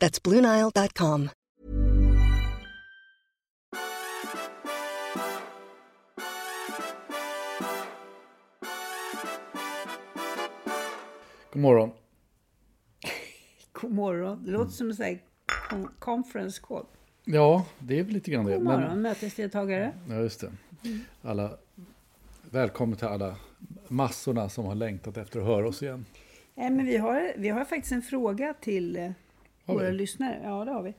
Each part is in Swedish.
That's BlueNile.com. God morgon. God morgon. Det låter som en sån här con- conference call. Ja, det är väl lite grann det. God Men- morgon, mötesdeltagare. Ja, just det. Alla, välkommen till alla massorna som har längtat efter att höra oss igen. Eh, men vi, har, vi har faktiskt en fråga till eh, Har våra vi? lyssnare. Ja, det har vi.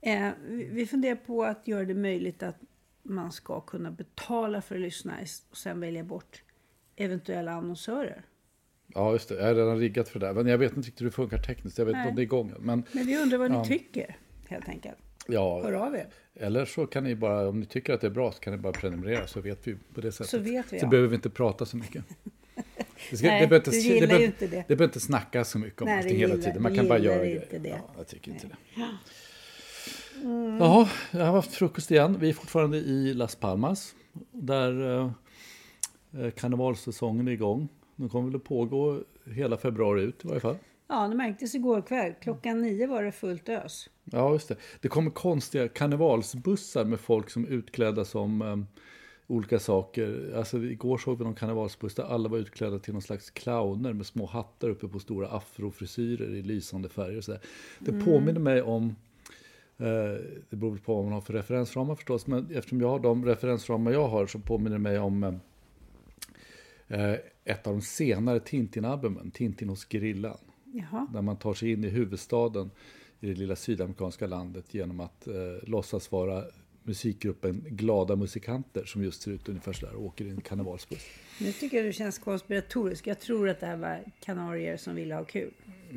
Eh, vi. Funderar på att göra det möjligt att man ska kunna betala för att lyssna och sen välja bort eventuella annonsörer. Ja, just det. Jag har redan riggat för det där. Men jag vet inte riktigt hur det funkar tekniskt. Jag vet inte om det är igång. Men Men vi undrar vad ni Ja. tycker, helt enkelt. ja, Hör av er. eller så kan ni bara, om ni tycker att det är bra så kan ni bara prenumerera så vet vi på det sättet. Så vet vi, Så ja. behöver vi inte prata så mycket. Det, Nej, det, behöver inte, det, behöver, inte det. det behöver inte snacka så mycket om Nej, allting hela gillar- tiden. Man kan bara göra inte grejer. det. Ja, jag tycker inte det. Mm. Jaha, jag har haft frukost igen. Vi är fortfarande i Las Palmas. Där eh, eh, karnevalssäsongen är igång. Den kommer väl att pågå hela februari ut i varje fall. Ja, det märktes igår kväll. Klockan nio var det fullt ös. Ja, just det. Det kommer konstiga karnevalsbussar med folk som utklädda som eh, olika saker. Alltså, igår såg vi någon karnevalsbuss där alla var utklädda till någon slags clowner med små hattar uppe på stora afrofrisyrer i lysande färger. Och så där. Det Mm. påminner mig om eh, det beror på vad man har för referensramar förstås, men eftersom jag har de referensramar jag har så påminner det mig om eh, ett av de senare Tintin-albumen, Tintin hos gerillan. Jaha. Där man tar sig in i huvudstaden i det lilla sydamerikanska landet genom att eh, låtsas vara musikgruppen Glada musikanter som just ser ut ungefär sådär och åker i en karnevalsbuss. Nu tycker jag du känns konspiratorisk. Jag tror att det här var kanarier som ville ha kul.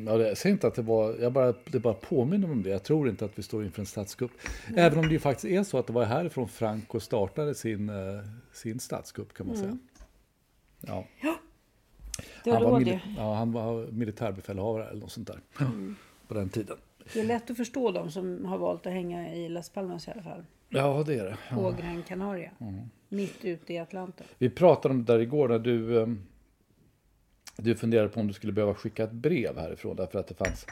Ja, det, jag säger inte att det var, jag bara, det bara påminner om det. Jag tror inte att vi står inför en statskupp. Även om det ju faktiskt är så att det var härifrån Franco startade sin, eh, sin statskupp kan man säga. Ja. Det var Han var, det. ja, han var militärbefälhavare eller något sånt där. På den tiden. Det är lätt att förstå de som har valt att hänga i Las Palmas i alla fall. Ja, det är det. På Gran Canaria. Mitt ute i Atlanten. Vi pratade om det där igår när du, eh, du funderade på om du skulle behöva skicka ett brev härifrån därför att det fanns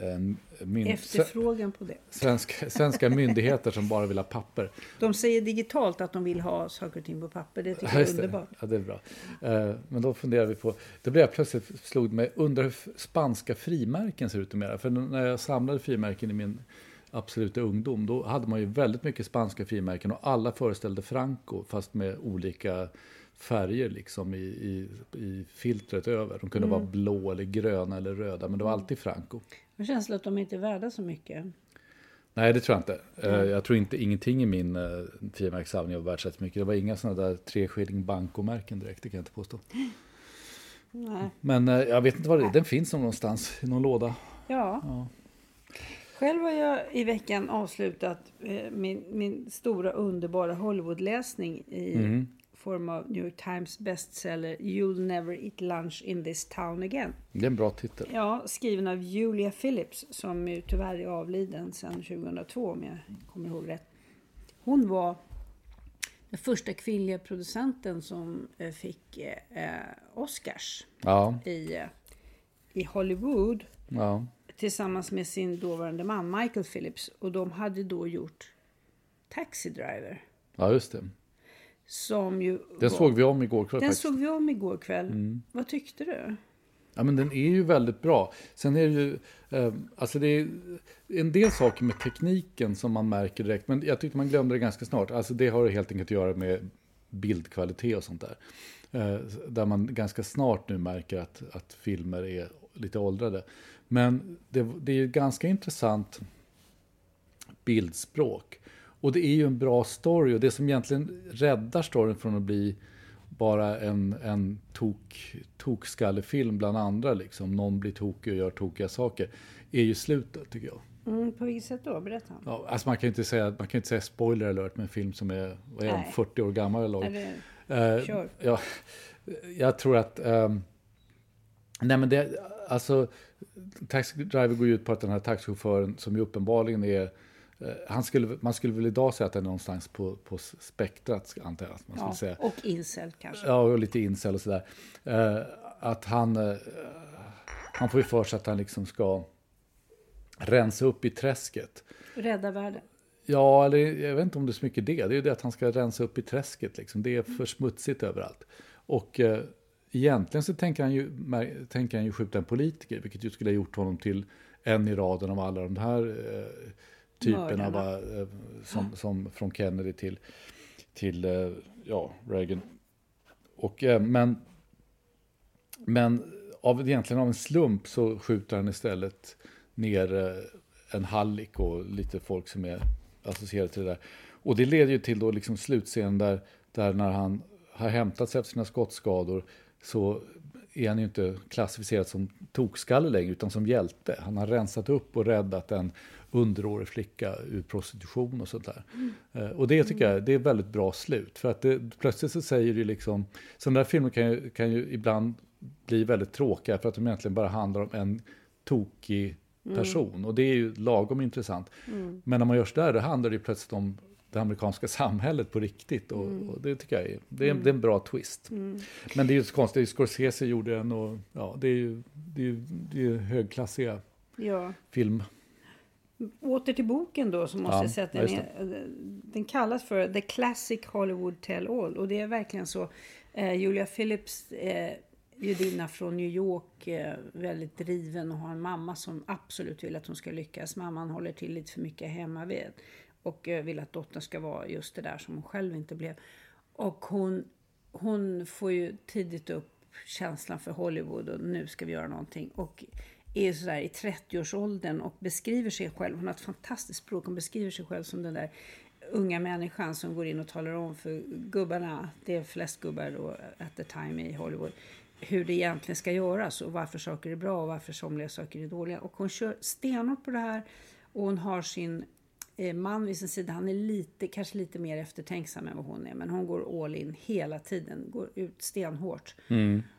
en myn- Efterfrågan på det. svenska, svenska myndigheter som bara vill ha papper. De säger digitalt att de vill ha saker och ting på papper. Det tycker Ja, jag är det. underbart. Ja, det är bra. Eh, Men då funderade vi på, då blev jag plötsligt slog mig, undrar hur spanska frimärken ser ut numera. För när jag samlade frimärken i min absoluta ungdom, då hade man ju väldigt mycket spanska frimärken och alla föreställde Franco, fast med olika färger liksom i, i, i filtret över. De kunde vara blå eller gröna eller röda, men det var alltid Franco. Jag känslan att de inte är värda så mycket. Nej, det tror jag inte. Eh, Jag tror inte ingenting i min uh, frimärkssamling var värt så mycket. Det var inga sådana där tre skilling bankomärken direkt, det kan jag inte påstå. Nej. Men eh, jag vet inte vad det är. Den finns någonstans i någon låda. Ja. Själv har jag i veckan avslutat eh, min, min stora underbara Hollywoodläsning i Mm. form av New York Times bestseller You'll never eat lunch in this town again. Det är en bra titel. Ja, skriven av Julia Phillips som ju tyvärr är avliden sedan 2002 om jag kommer ihåg rätt. Hon var den första kvinnliga producenten som eh, fick eh, Oscars Ja, i, i Hollywood ja. Tillsammans med sin dåvarande man Michael Phillips. Och de hade då gjort Taxi Driver. ja just det. Som ju Den var, såg vi om igår kväll Den faktiskt. såg vi om igår kväll. Vad tyckte du? Ja, men den är ju väldigt bra. Sen är det ju, eh, alltså det är en del saker med tekniken som man märker direkt, men jag tyckte man glömde det ganska snart. Alltså det har helt enkelt att göra med bildkvalitet och sånt där. Eh, där man ganska snart nu märker att, att filmer är lite åldrade. Men det, det är ju ganska intressant bildspråk. Och det är ju en bra story och det som egentligen räddar storyn från att bli bara en, en tok, tokskallefilm bland andra, liksom. någon blir tokig och gör tokiga saker, är ju slutet tycker jag. Mm, på vilket sätt då? Berätta. Ja, alltså man kan ju inte säga, man kan inte säga spoiler alert med en film som är, vad är den, Nej. 40 år gammal eller Är det, Eh, Kör. ja, jag tror att... ehm, nej men det, alltså, Taxi Driver går ju ut på att den här taxichauffören som ju uppenbarligen är... eh, han skulle, man skulle väl idag säga att det är någonstans på, på spektrat, antar jag. Man skulle ja, säga. och incel kanske. Ja, och lite incel och sådär. Eh, att han, eh, han får ju för sig att han liksom ska rensa upp i träsket. Rädda världen. Ja, eller jag vet inte om det är så mycket det. Det är ju det att han ska rensa upp i träsket. Liksom. Det är för smutsigt överallt. Och eh, egentligen så tänker han, ju, tänker han ju skjuta en politiker, vilket ju skulle ha gjort honom till en i raden av alla de här eh, typerna va, eh, som, som från Kennedy till, till eh, ja, Reagan. Och, eh, men, men av, egentligen av en slump så skjuter han istället ner eh, en hallick och lite folk som är associerade till det där. Och det leder ju till då liksom slutscenen där, där när han har hämtat sig efter sina skottskador så är han ju inte klassificerad som tokskalle längre utan som hjälte. Han har rensat upp och räddat en underårig flicka ur prostitution och sånt där. Eh, Och det tycker jag det är ett väldigt bra slut. För att det, plötsligt så säger det liksom, sådana där filmer kan ju, kan ju ibland bli väldigt tråkiga för att de egentligen bara handlar om en tokig person. Och det är ju lagom intressant. Men när man gör sådär, då handlar det ju plötsligt om det amerikanska samhället på riktigt. Och, och det tycker jag är, det är, det är en bra twist. Men det är ju så konstigt, Scorsese gjorde en och ja, det är ju, det är ju, det är ju högklassiga Ja. film. Åter till boken då så måste Ja, jag säga att den, är, den kallas för The Classic Hollywood Tell All. Och det är verkligen så. Eh, Julia Phillips, eh, judinna från New York, eh, väldigt driven och har en mamma som absolut vill att hon ska lyckas. Mamman håller till lite för mycket hemma vid och eh, vill att dottern ska vara just det där som hon själv inte blev. Och hon, hon får ju tidigt upp känslan för Hollywood och nu ska vi göra någonting. Och är sådär i 30-årsåldern och beskriver sig själv. Hon har ett fantastiskt språk. Hon beskriver sig själv som den där unga människan som går in och talar om för gubbarna, det är flest gubbar då at the time i Hollywood, hur det egentligen ska göras och varför saker är bra och varför somliga saker är dåliga. Och hon kör stenhårt på det här och hon har sin man vid sin sida. Han är lite, kanske lite mer eftertänksam än vad hon är, men hon går all in hela tiden, går ut stenhårt.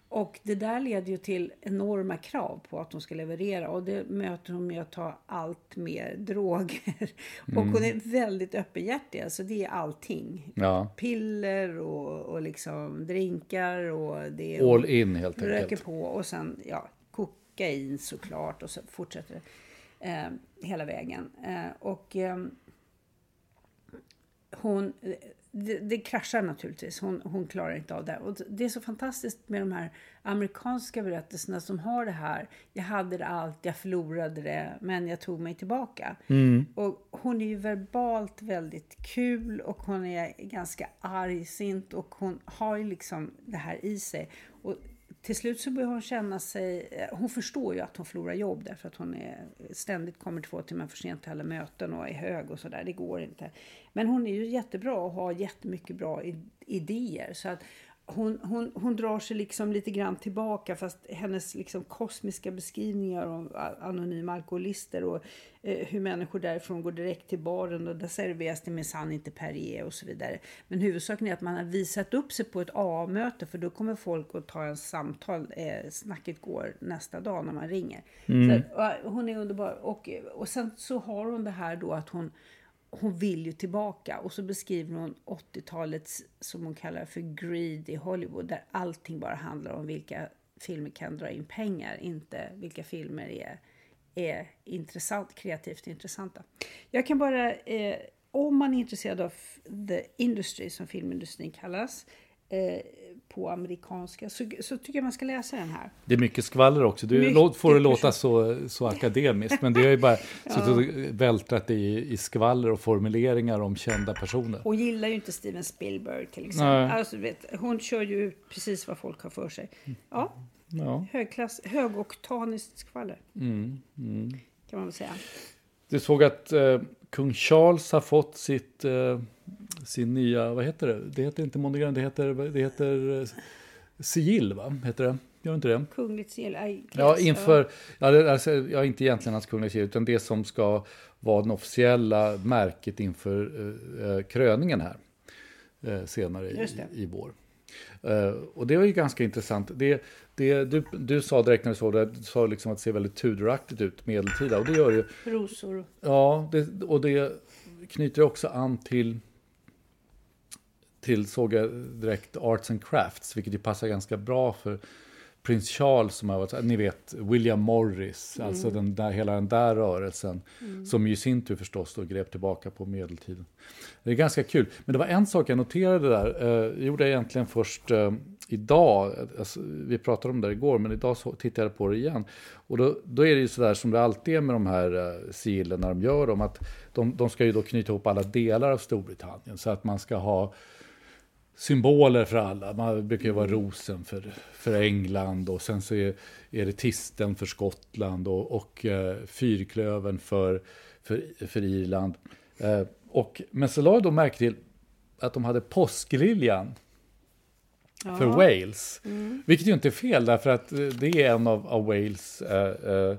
Och det där leder ju till enorma krav på att hon ska leverera och det möter hon med att ta allt mer droger. Och hon är väldigt öppenhjärtig, alltså det är allting. Ja. Piller och, och liksom drinkar och det är All in helt röker enkelt. på och sen ja, kokain såklart och så fortsätter det eh, hela vägen. Eh, och eh, hon, det, det kraschar naturligtvis. Hon, hon klarar inte av det. Och det är så fantastiskt med de här amerikanska berättelserna som har det här. Jag hade det allt, jag förlorade det, men jag tog mig tillbaka. Och hon är ju verbalt väldigt kul och hon är ganska argsint och hon har ju liksom det här i sig. Och till slut så börjar hon känna sig... Eh, hon förstår ju att hon förlorar jobb därför att hon är, ständigt kommer två timmar för sent till alla möten och är hög och sådär. Det går inte. Men hon är ju jättebra och har jättemycket bra idéer. Så att hon, hon, hon drar sig liksom lite grann tillbaka fast hennes liksom kosmiska beskrivningar om anonyma alkoholister och eh, hur människor därifrån går direkt till baren och där serveras det minsann inte Perrier och så vidare. Men huvudsaken är att man har visat upp sig på ett A-möte för då kommer folk att ta en samtal. Eh, snacket går nästa dag när man ringer. Mm. Så, hon är underbar. Och, och sen så har hon det här då att hon hon vill ju tillbaka och så beskriver hon 80-talets, som hon kallar för greed i Hollywood, där allting bara handlar om vilka filmer kan dra in pengar, inte vilka filmer är, är intressant, kreativt intressanta. Jag kan bara, eh, om man är intresserad av the industry, som filmindustrin kallas, eh, på amerikanska så, så tycker jag man ska läsa den här. Det är mycket skvaller också. Du mycket får det låta så, så akademiskt men det är ju bara ja. vältrat i, i skvaller och formuleringar om kända personer. Hon gillar ju inte Steven Spielberg till exempel. Alltså, vet, hon kör ju ut precis vad folk har för sig. Ja, ja. Högklass, högoktaniskt skvaller. Mm, mm. Kan man väl säga. Du såg att eh, kung Charles har fått sitt eh, sin nya, vad heter det? Det heter inte monogram, det heter, det heter eh, sigill, va? Heter det? Gör inte det? Kungligt sigill? Ja, inför, ja, det, alltså, ja, inte egentligen hans kungliga sigill, utan det som ska vara det officiella märket inför eh, kröningen här eh, senare i, i vår. Uh, och det var ju ganska intressant. Det, det, du, du sa direkt när du såg det, du sa liksom att det ser väldigt Tudoraktigt ut, medeltida. Och det gör ju... Rosor. Ja, det, och det knyter också an till till såg jag direkt Arts and Crafts, vilket ju passar ganska bra för prins Charles som har varit, ni vet William Morris, mm. alltså den där, hela den där rörelsen, mm. som ju i sin tur förstås då grep tillbaka på medeltiden. Det är ganska kul, men det var en sak jag noterade där, eh, gjorde jag egentligen först eh, idag, alltså, vi pratade om det igår, men idag så tittade jag på det igen. Och då, då är det ju sådär som det alltid är med de här uh, sigillen när de gör dem, att de, de ska ju då knyta ihop alla delar av Storbritannien, så att man ska ha symboler för alla. Man brukar ju vara mm. rosen för, för England och sen så är, är det tisten för Skottland och, och eh, fyrklöven för, för, för Irland. Eh, och, men så la jag då märke till att de hade påskliljan ja. för Wales. Mm. Vilket ju inte är fel därför att det är en av, av Wales, eh, eh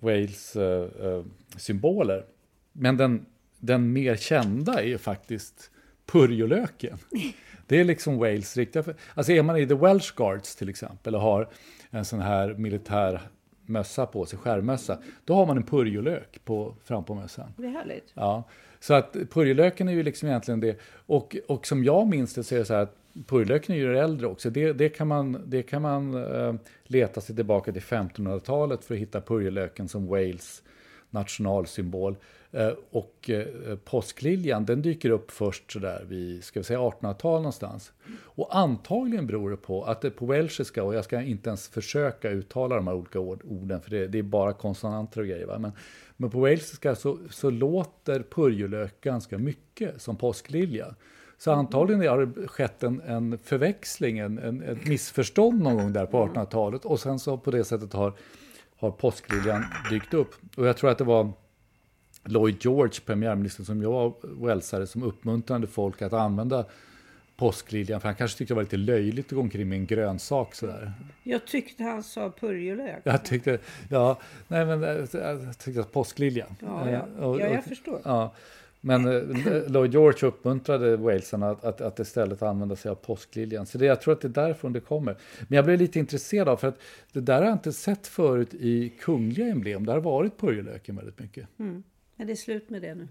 Wales eh, symboler. Men den, den mer kända är ju faktiskt purjolöken. Det är liksom Wales riktiga... Alltså är man i The Welsh Guards till exempel och har en sån här militär mössa på sig, skärmössa, då har man en purjolök på, fram på mössan. Det är härligt. Ja, så att purjolöken är ju liksom egentligen det. Och, och som jag minns det så är det så här att purjolöken är ju äldre också. Det, det kan man, det kan man uh, leta sig tillbaka till 1500-talet för att hitta purjolöken som Wales nationalsymbol. Eh, och eh, påskliljan den dyker upp först sådär vid ska vi säga 1800-tal någonstans. Och antagligen beror det på att det på welsiska, och jag ska inte ens försöka uttala de här olika orden för det, det är bara konsonanter och grejer. Va? Men, men på welsiska så, så låter purjolök ganska mycket som påsklilja. Så antagligen har det skett en, en förväxling, en, en, ett missförstånd någon gång där på 1800-talet och sen så på det sättet har, har påskliljan dykt upp. Och jag tror att det var Lloyd George, premiärministern som jag walesare, som uppmuntrade folk att använda påskliljan, för han kanske tyckte det var lite löjligt att gå omkring med en grönsak sådär. Jag tyckte han sa purjolök. Jag tyckte, ja, nej men eh, jag tyckte att påskliljan. Ja, ja. Och, och, ja jag förstår. Ja. Men eh, Lloyd George uppmuntrade walesarna att, att, att istället använda sig av påskliljan. Så det, jag tror att det är därifrån det kommer. Men jag blev lite intresserad av, för att det där har jag inte sett förut i kungliga emblem. Det har varit purjolöken väldigt mycket. Mm. Men det är slut med det nu.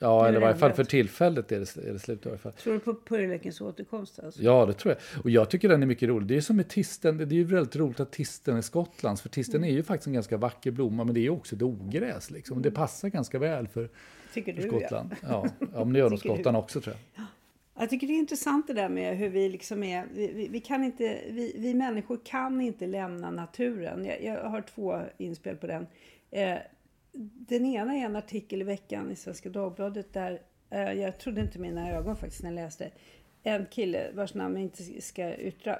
Ja, eller i varje fall för tillfället är det, är det slut. I varje fall. Tror du på purjolökens återkomst? Alltså? Ja, det tror jag. Och jag tycker den är mycket rolig. Det är som med tisten. Det är ju väldigt roligt att tisten är Skottlands. För tisten mm. är ju faktiskt en ganska vacker blomma, men det är också ett ogräs. Liksom. Mm. Det passar ganska väl för, tycker för Skottland. Ja. ja, ja men det gör nog Skottland också tror jag. Jag tycker det är intressant det där med hur vi liksom är. Vi, vi, vi kan inte, vi, vi, människor kan inte lämna naturen. Jag, jag har två inspel på den. Eh, den ena är en artikel i veckan i Svenska Dagbladet där eh, jag trodde inte mina ögon faktiskt när jag läste. En kille vars namn jag inte ska yttra.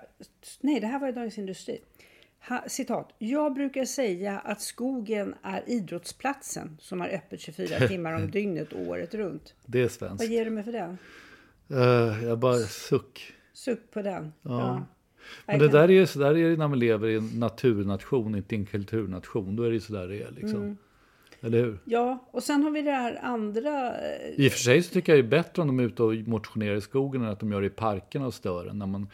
Nej, det här var i Dagens Industri. Ha, citat. Jag brukar säga att skogen är idrottsplatsen som har öppet 24 timmar om dygnet året runt. Det är svenskt. Vad ger du mig för det? Uh, jag bara suck. Suck på den. Ja. Ja. Men det där är ju så där är det när man lever i en naturnation, inte en kulturnation. Då är det ju så där det är liksom. Mm. Eller hur? Ja, och sen har vi det här andra. eh, I och för sig så tycker jag det är bättre om de är ute och motionerar i skogen än att de gör det i parkerna och stör en. När man,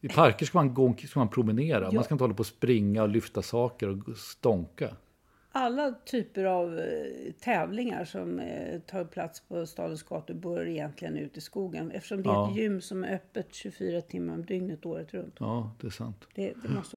I parker ska man, gå, ska man promenera. Man ska inte hålla på och springa och lyfta saker och stånka. Alla typer av eh, tävlingar som eh, tar plats på stadens gator bör egentligen ut i skogen. Eftersom det är Ja. ett gym som är öppet 24 timmar om dygnet året runt. Ja, det är sant. Det, det måste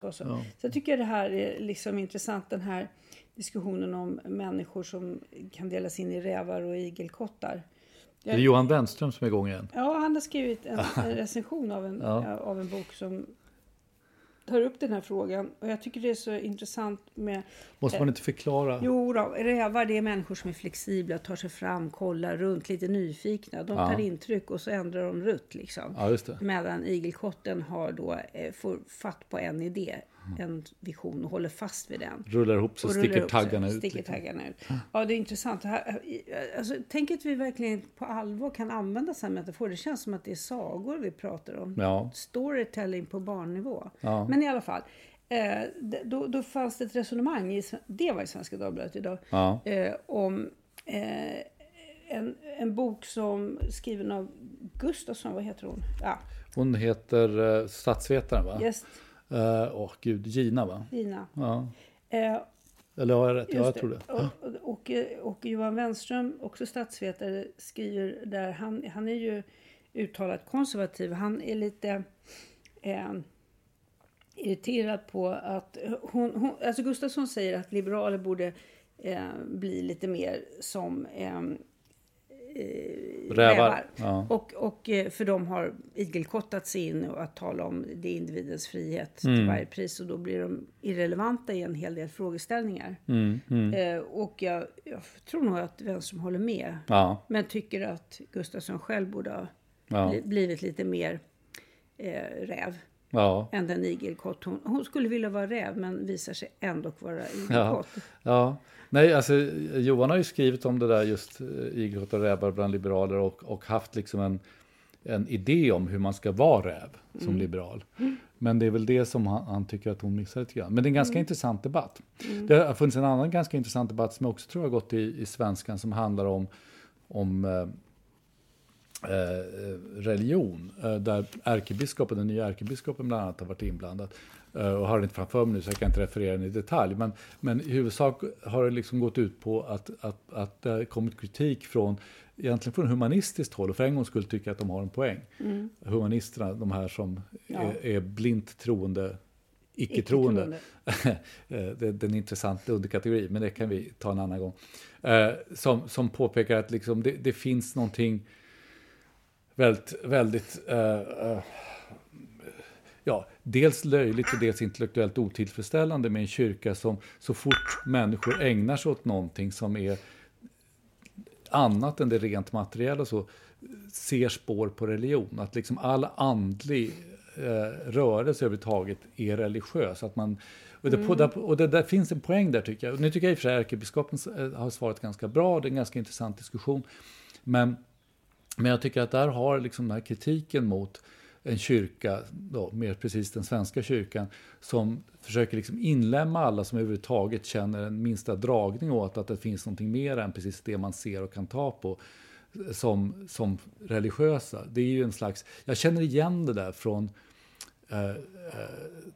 Och så. så jag tycker det här är liksom intressant, den här diskussionen om människor som kan delas in i rävar och igelkottar. Det är Johan Wenström som är igång igen. Ja, han har skrivit en, en recension av en, av en bok som tar upp den här frågan. Och jag tycker det är så intressant med... Måste man inte förklara? Jo, då, rävar det är människor som är flexibla, tar sig fram, kollar runt, lite nyfikna. De tar intryck och så ändrar de rutt liksom. Ja, just det. Medan igelkotten har då, eh, får fatt på en idé, en vision och håller fast vid den. Rullar ihop så Och sticker sig, taggarna ut. Sticker liksom. taggarna ut. Ja, det är intressant. Här, alltså, tänk att vi verkligen på allvar kan använda sådana metaforer. Det känns som att det är sagor vi pratar om. Ja. Storytelling på barnnivå. Ja. Men i alla fall. Eh, då, då fanns det ett resonemang, i, det var i Svenska Dagbladet idag, Ja. eh, om eh, en, en bok som skriven av Gustafsson, vad heter hon? Ja, Hon heter uh, statsvetaren va? just Eh, Åh gud, Gina va? Gina. Ja. Eh, Eller har jag rätt? Ja, jag tror det. Och, och, och Johan Wenström, också statsvetare, skriver där, han, han är ju uttalat konservativ. Han är lite eh, irriterad på att hon, hon, alltså Gustafsson säger att liberaler borde eh, bli lite mer som eh, eh, Rävar, ja. Och, och eh, för de har igelkottat sig in och att tala om det individens frihet Mm. till varje pris och då blir de irrelevanta i en hel del frågeställningar. Mm, Eh, och jag, jag tror nog att Wenström håller med. Ja, Men tycker att Gustafsson själv borde ha Ja. bli, blivit lite mer eh, räv ja, än den igelkott. Hon, hon skulle vilja vara räv men visar sig ändå vara ja, igelkott. ja. Nej, alltså Johan har ju skrivit om det där just eh, igelkott och rävar bland liberaler och, och haft liksom en, en idé om hur man ska vara räv som liberal. Men det är väl det som han, han tycker att hon missar lite grann. Men det är en ganska intressant debatt. Det har funnits en annan ganska intressant debatt som jag också tror har gått i, i svenskan som handlar om, om eh, religion. Eh, där ärkebiskopen, den nya ärkebiskopen bland annat har varit inblandad. Eh, och har det inte framför mig nu så jag kan inte referera den i detalj. Men, men i huvudsak har det liksom gått ut på att, att, att det har kommit kritik från egentligen från humanistiskt håll och för en gång skulle tycka att de har en poäng. Humanisterna, de här som är, är blint troende, icke-troende. Eh, det, är en intressant underkategori, men det kan vi ta en annan gång. Eh, som, som påpekar att liksom det, det finns någonting väldigt, väldigt eh, eh, ja, dels löjligt och dels intellektuellt otillfredsställande med en kyrka som så fort människor ägnar sig åt någonting som är annat än det rent materiella så ser spår på religion. Att liksom all andlig eh, rörelse överhuvudtaget är religiös. Att man, och, det, på, där, och det där finns en poäng där tycker jag. Nu tycker jag i och för sig ärkebiskopen eh, har svarat ganska bra, det är en ganska intressant diskussion. Men, men jag tycker att där har liksom den här kritiken mot en kyrka, då, mer precis den svenska kyrkan, som försöker liksom inlämna alla som överhuvudtaget känner en minsta dragning åt att det finns någonting mer än precis det man ser och kan ta på. Eh, som, som religiösa. Det är ju en slags, jag känner igen det där från eh, eh,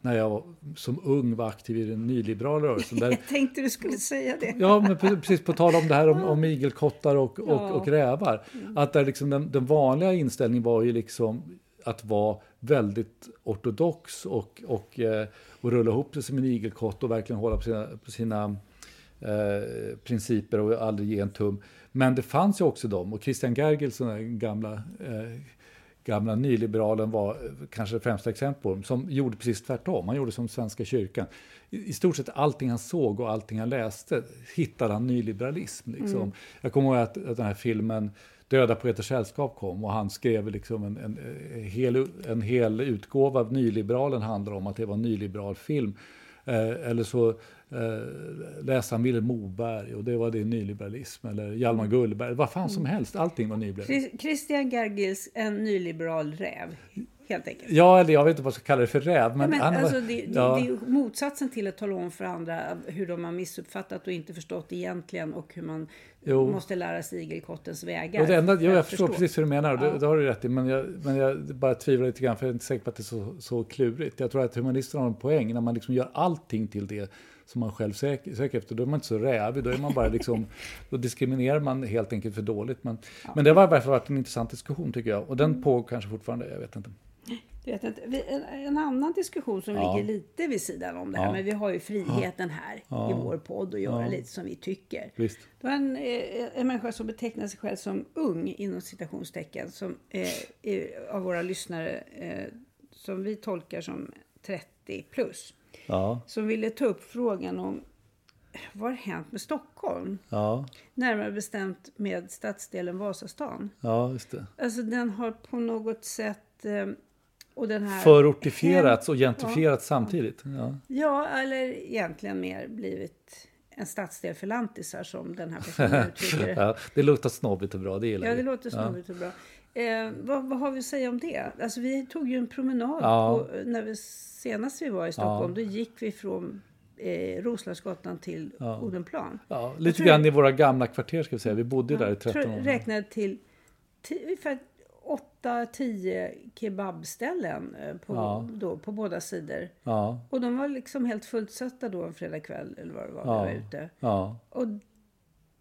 när jag som ung var aktiv i den nyliberala rörelsen. Där, Jag tänkte du skulle säga det. Ja, men precis på tal om det här om, om igelkottar och, och, och rävar. Att där liksom den, den vanliga inställningen var ju liksom att vara väldigt ortodox och, och, eh, och rulla ihop sig som en igelkott och verkligen hålla på sina, på sina eh, principer och aldrig ge en tum. Men det fanns ju också de, och Christian Gergels, den gamla, eh, gamla nyliberalen, var eh, kanske det främsta exemplet som gjorde precis tvärtom. Han gjorde som Svenska kyrkan. I, I stort sett allting han såg och allting han läste hittade han nyliberalism. Liksom. Jag kommer ihåg att, att den här filmen Döda poeters sällskap kom och han skrev liksom en, en, en, hel, en hel utgåva av Nyliberalen handlar om att det var en nyliberal film. Eh, eller så eh, läste han Vilhelm Moberg och det var det nyliberalism. Eller Hjalmar Gullberg, vad fan som helst, allting var nyliberalism. Chris- Christian Gergils, en nyliberal räv, helt enkelt. Ja, eller jag vet inte vad jag ska kalla det för räv. Men, Men, han, alltså, var- det, det, ja. det är motsatsen till att tala om för andra hur de har missuppfattat och inte förstått egentligen och hur man Jo. måste lära sig igelkottens vägar. Och det enda, jo, att jag förstår förstå. precis hur du menar, och det, Ja. det har du rätt i. Men jag, men jag bara tvivlar lite grann, för jag är inte säker på att det är så, så klurigt. Jag tror att humanisterna har en poäng när man liksom gör allting till det som man själv söker, söker efter. Då är man inte så rävig, då är man bara liksom, då diskriminerar man helt enkelt för dåligt. Men, men det har i alla fall varit en intressant diskussion tycker jag. Och den Mm. pågår kanske fortfarande, jag vet inte. Du vet, en, en annan diskussion som Ja. ligger lite vid sidan om det här, Ja. men vi har ju friheten här Ja. i vår podd att göra Ja. lite som vi tycker. Visst. Det var en, eh, en människa som betecknar sig själv som ung, inom citationstecken, som eh, av våra lyssnare, eh, som vi tolkar som 30 plus, Ja, som ville ta upp frågan om vad har hänt med Stockholm? ja, Närmare bestämt med stadsdelen Vasastan. ja, just det. Alltså den har på något sätt... eh, Och den här Förortifierats och gentrifierats samtidigt. Ja. Ja, eller egentligen mer blivit en stadsdel för lantisar som den här personen uttrycker det. Ja, det luktar snobbigt och bra, det gillar Ja, det låter snobbigt och bra. Eh, vad, vad har vi att säga om det? Alltså, vi tog ju en promenad Ja. på, när vi, senast vi var i Stockholm. Då gick vi från eh, Roslagsgatan till Odenplan. Ja, lite tror- grann i våra gamla kvarter ska vi säga. Vi bodde ju där i Jag 13 tror, år. räknade till ti- ungefär 8-10 kebabställen eh, på, Ja. då, på båda sidor. Ja, Och de var liksom helt fullsatta då en fredag kväll eller vad det var Ja. vi var ute. ja, Och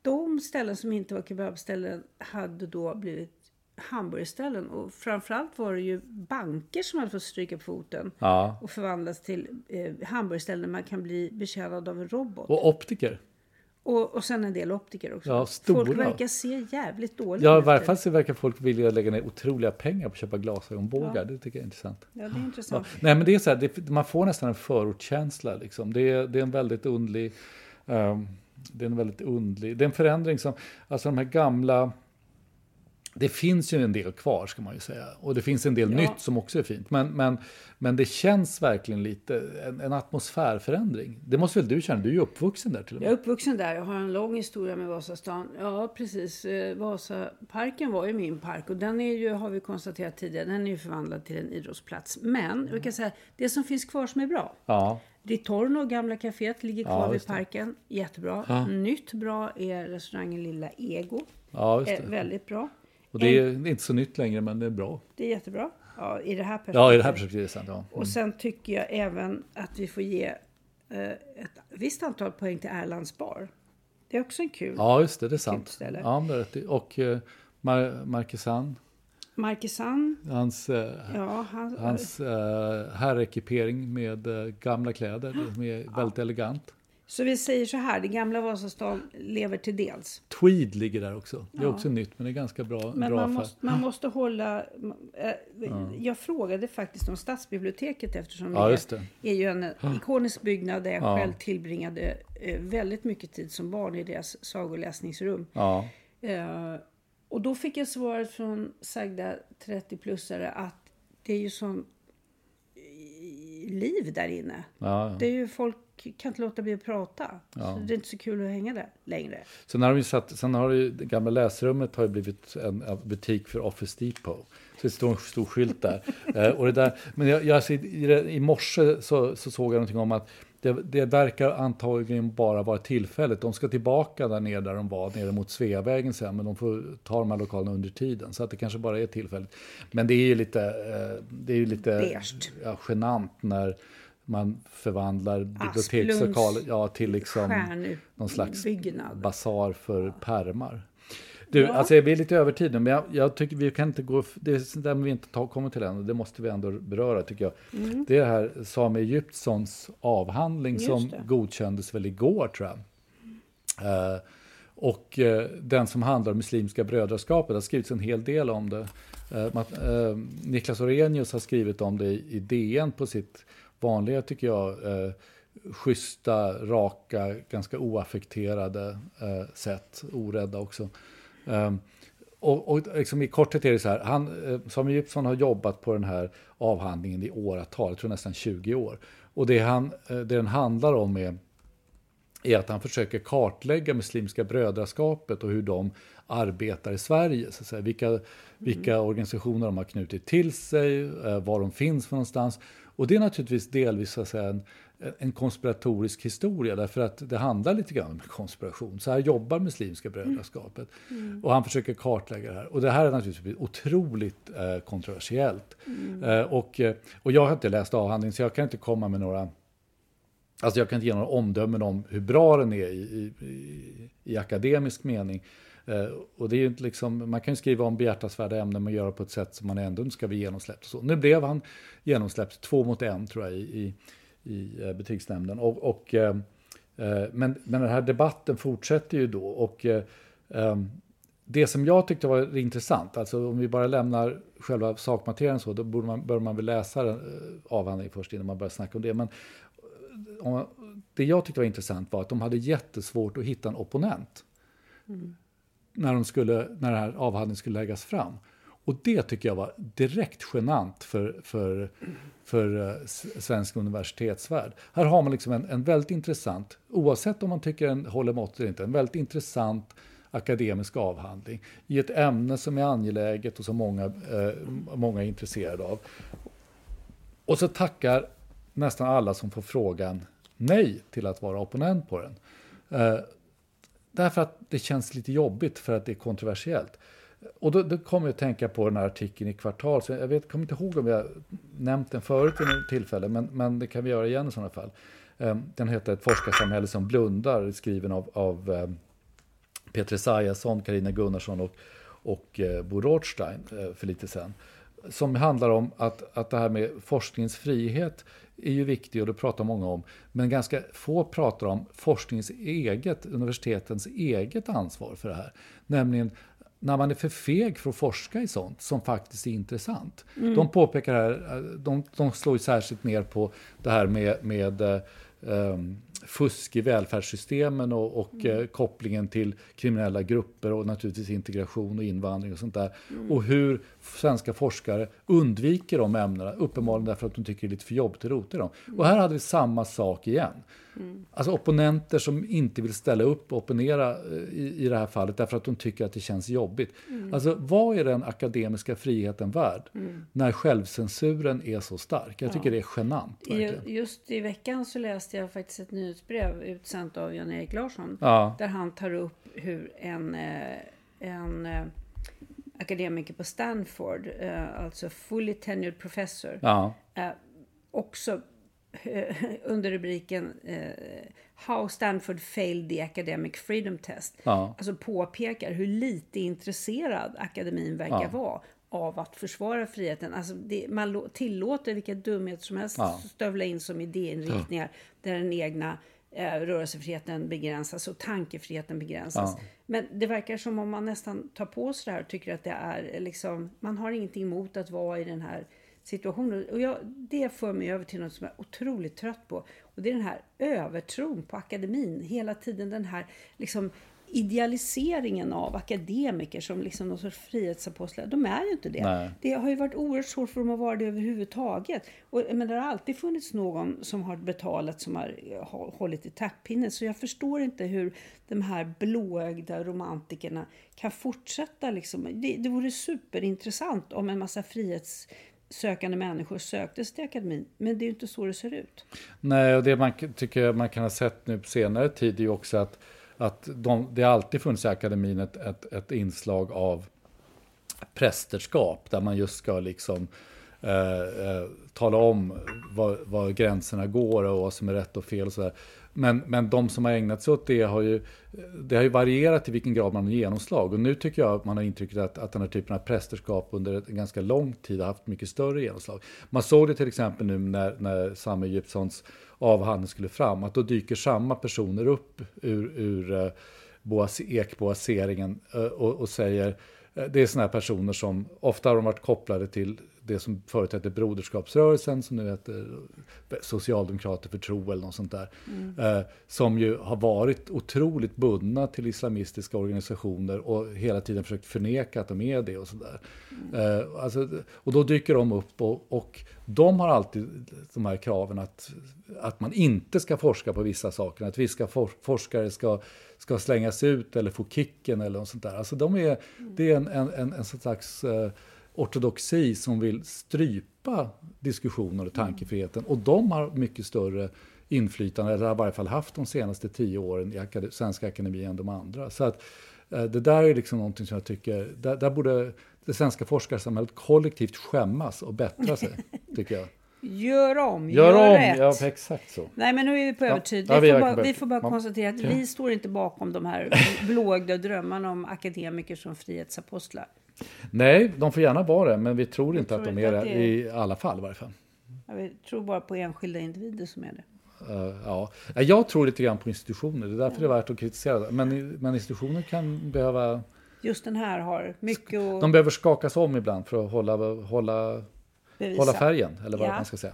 de ställen som inte var kebabställen hade då blivit hamburgerställen. Och framförallt var det ju banker som hade fått stryka på foten ja. och förvandlas till eh, hamburgerställen där man kan bli betjänad av en robot. Och optiker. Och, och sen en del optiker också. Ja, stora. Folk verkar se jävligt dåligt Ja, i varje fall så verkar folk vilja lägga ner otroliga pengar på att köpa glasögonbågar. Det tycker jag är intressant. Ja, det är Ja. intressant. Nej, men det är så här, det, man får nästan en förortskänsla. Liksom. Det, är, det är en väldigt undlig... ehm, det är en väldigt undlig... Det är en förändring som... Alltså de här gamla... Det finns ju en del kvar ska man ju säga. Och det finns en del Ja. nytt som också är fint. Men, men, men det känns verkligen lite en, en atmosfärförändring. Det måste väl du känna? Du är ju uppvuxen där till och Jag med. är uppvuxen där. Jag har en lång historia med Vasastan. Ja, precis. Eh, Vasaparken var ju min park och den är ju, har vi konstaterat tidigare, den är ju förvandlad till en idrottsplats. Men vi kan säga, det som finns kvar som är bra. Ja, Ritorno, gamla kaféet, ligger kvar Ja, vid parken. Jättebra. Nytt bra är restauranger Lilla Ego. ja Eh, väldigt bra. Och det är det är inte så nytt längre, men det är bra. Det är jättebra. Ja, i det här perspektivet. Ja, i det här perspektivet det sant. Ja. Och sen tycker jag även att vi får ge eh, ett visst antal poäng till Erlands bar. Det är också en kul. Ja, just det, det är sant. ställe. Ja, det. Och eh, Mar- Marquesan, Markesan, hans, eh, ja, han, hans eh, herrekipering med eh, gamla kläder, som är väldigt elegant. Så vi säger så här, det gamla Vasastan lever till dels. Tweed ligger där också. Det är Ja. också nytt, men det är ganska bra, Men bra man måste, man måste hålla... eh, Jag frågade faktiskt om stadsbiblioteket eftersom Ja, det det. är ju en ikonisk byggnad där jag Ja. själv tillbringade eh, väldigt mycket tid som barn i deras sagoläsningsrum. Ja, Eh, och då fick jag svaret från sagda 30-plussare att det är ju sån liv där inne. ja, ja. Det är ju folk kan inte låta bli att prata. Ja. Så det är inte så kul att hänga där längre. Sen har, de satt, sen har ju, det gamla läsrummet har blivit en, butik för Office Depot. Så det står en stor skylt där. eh, och det där men jag, jag, alltså, i, i, I morse så, så såg jag någonting om att det, det verkar antagligen bara vara tillfälligt. De ska tillbaka där nere där de var, nere mot Sveavägen sen, men de får ta de här lokalerna under tiden. Så att det kanske bara är tillfälligt. Men det är ju lite, eh, det är ju lite ja, genant när man förvandlar bibliotekslokaler ja, till liksom någon slags basar för permar. Du, ja. alltså jag blir lite över tiden, men jag, jag, tycker vi kan inte gå... Det där vi inte kommer till än, det måste vi ändå beröra tycker jag. Mm. Det är det här Sami Egyptssons avhandling Just som det. godkändes väl igår tror jag. Uh, och uh, den som handlar om Muslimska brödraskapet, det har skrivits en hel del om det. Uh, Niklas Orenius har skrivit om det i, i DN på sitt vanliga, tycker jag, eh, schyssta, raka, ganska oaffekterade eh, sätt. Orädda också. Um, och, och liksom i korthet är det så här, han, eh, Samuel Gibson har jobbat på den här avhandlingen i åratal, jag tror nästan 20 år. Och det, han, eh, det den handlar om är, är att han försöker kartlägga Muslimska brödraskapet och hur de arbetar i Sverige. Så att säga. Vilka, vilka mm. organisationer de har knutit till sig, eh, var de finns för någonstans. Och det är naturligtvis delvis så att säga, en, en konspiratorisk historia därför att det handlar lite grann om konspiration. Så här jobbar Muslimska brödraskapet. Mm. Och han försöker kartlägga det här. Och det här är naturligtvis otroligt eh, kontroversiellt. Mm. Eh, och, eh, och jag har inte läst avhandlingen så jag kan inte komma med några Alltså jag kan inte ge några omdömen om hur bra den är i, i, i akademisk mening. Eh, och det är ju liksom, man kan ju skriva om behjärtansvärda ämnen men göra på ett sätt som man ändå ska bli genomsläppt. Så nu blev han genomsläppt två mot en tror jag i, i, i eh, betygsnämnden. Och, och eh, eh, men, men den här debatten fortsätter ju då. Och det som jag tyckte var intressant, alltså om vi bara lämnar själva sakmaterien så, då borde man, bör man väl läsa avhandlingen först innan man börjar snacka om det. Men om, det jag tyckte var intressant var att de hade jättesvårt att hitta en opponent. Mm när, de skulle, när den här avhandlingen skulle läggas fram. Och det tycker jag var direkt genant för, för, för eh, svensk universitetsvärld. Här har man liksom en, en väldigt intressant, oavsett om man tycker den håller måttet eller inte, en väldigt intressant akademisk avhandling i ett ämne som är angeläget och som många, eh, många är intresserade av. Och så tackar nästan alla som får frågan nej till att vara opponent på den. Eh, Därför att det känns lite jobbigt för att det är kontroversiellt. Och då, då kommer jag att tänka på den här artikeln i Kvartal. Så jag vet, kommer inte ihåg om jag nämnt den förut vid något tillfälle, men, men det kan vi göra igen i sådana fall. Ehm, den heter Ett forskarsamhälle som blundar, skriven av, av ehm, Peter Esaiasson, Karina Gunnarsson och, och eh, Bo Rothstein eh, för lite sen. Som handlar om att, att det här med forskningens frihet är ju viktig och det pratar många om. Men ganska få pratar om forskningens eget, universitetens eget ansvar för det här. Nämligen när man är för feg för att forska i sånt som faktiskt är intressant. Mm. De påpekar här, de, de slår ju särskilt ner på det här med, med um, fusk i välfärdssystemen och, och mm. eh, kopplingen till kriminella grupper och naturligtvis integration och invandring och sånt där. Mm. Och hur svenska forskare undviker de ämnena, uppenbarligen därför att de tycker det är lite för jobbigt att rota i dem. Mm. Och här hade vi samma sak igen. Mm. Alltså opponenter som inte vill ställa upp och opponera eh, i, i det här fallet därför att de tycker att det känns jobbigt. Mm. Alltså vad är den akademiska friheten värd mm. när självcensuren är så stark? Jag tycker ja. det är genant. Verkligen. Just i veckan så läste jag faktiskt ett nyhetsbrev utsänt av Jan-Erik Larsson ja. där han tar upp hur en, eh, en eh, akademiker på Stanford, alltså fully tenured professor, ja. också under rubriken eh, How Stanford failed the academic freedom test. Ja. Alltså påpekar hur lite intresserad akademin verkar ja. vara av att försvara friheten. Alltså det, man tillåter vilka dumheter som helst ja. stövla in som idéinriktningar där den egna eh, rörelsefriheten begränsas och tankefriheten begränsas. Ja. Men det verkar som om man nästan tar på sig det här och tycker att det är liksom, man har ingenting emot att vara i den här situationer. Och jag, det för mig över till något som jag är otroligt trött på. Och det är den här övertron på akademin. Hela tiden den här liksom idealiseringen av akademiker som liksom någon sorts frihetsapostlar. De är ju inte det. Nej. Det har ju varit oerhört svårt för dem att vara det överhuvudtaget. Och, men det har alltid funnits någon som har betalat som har hållit i tapppinnen. Så jag förstår inte hur de här blåögda romantikerna kan fortsätta. Liksom. Det, det vore superintressant om en massa frihets sökande människor sökte sig till akademin. Men det är ju inte så det ser ut. Nej, och det man tycker man kan ha sett nu på senare tid är ju också att, att de, det har alltid funnits i akademin ett, ett, ett inslag av prästerskap där man just ska liksom eh, eh, tala om var, var, gränserna går och vad som är rätt och fel och sådär. Men, men de som har ägnat sig åt det har ju, det har ju varierat i vilken grad man har genomslag. Och nu tycker jag att man har intrycket att, att den här typen av prästerskap under en ganska lång tid har haft mycket större genomslag. Man såg det till exempel nu när, när Samuel Egyptsons avhandling skulle fram, att då dyker samma personer upp ur, ur uh, boas, ekboaseringen uh, och, och säger uh, det är sådana här personer som ofta har de varit kopplade till det som förut hette Broderskapsrörelsen, som nu heter Socialdemokrater för tro eller något sånt där. Mm. Eh, som ju har varit otroligt bundna till islamistiska organisationer och hela tiden försökt förneka att de är det och sådär. Mm. Eh, alltså, och då dyker de upp och, och de har alltid de här kraven att, att man inte ska forska på vissa saker, att vissa for, forskare ska, ska slängas ut eller få kicken eller något sånt där. Alltså de är, mm. det är en, en, en, en slags eh, ortodoxi som vill strypa diskussioner och tankefriheten. Och de har mycket större inflytande, eller har i varje fall haft de senaste tio åren i akad Svenska Akademien än de andra. Så att eh, det där är liksom någonting som jag tycker, där, där borde det svenska forskarsamhället kollektivt skämmas och bättra sig, tycker jag. Gör om, gör, gör om. rätt. Ja, exakt så. Nej, men nu är vi på övertid. Ja, vi, vi får bara, vi får bara Ja. konstatera att vi står inte bakom de här blåögda drömmarna om akademiker som frihetsapostlar. Nej, de får gärna vara det, men vi tror inte tror att de är det, i alla fall i varje fall. Vi tror bara på enskilda individer som är det. Eh, ja. Ja, Jag tror lite grann på institutioner, det är därför det är värt att kritisera. Men, men institutioner kan behöva, Just den här har mycket att de behöver skakas om ibland för att hålla, hålla, bevisa. hålla färgen, eller vad Ja. man ska säga.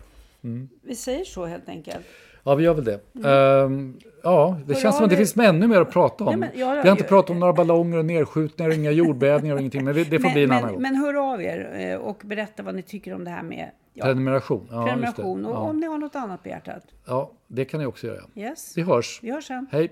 Vi säger så helt enkelt. Ja, vi gör väl det. Ehm, ja, det Hör känns som att det er. finns ännu mer att prata om. Nej, jag- vi har inte jag- pratat om några ballonger och nedskjutningar, och inga jordbävningar och ingenting, men det, får men, bli en men, annan gång. men hör av er eh, och berätta vad ni tycker om det här med ja, Prenumeration. Ja, prenumeration och Ja. om ni har något annat på hjärtat. ja, det kan ni också göra. Yes. Vi hörs. Vi hörs sen. Hej!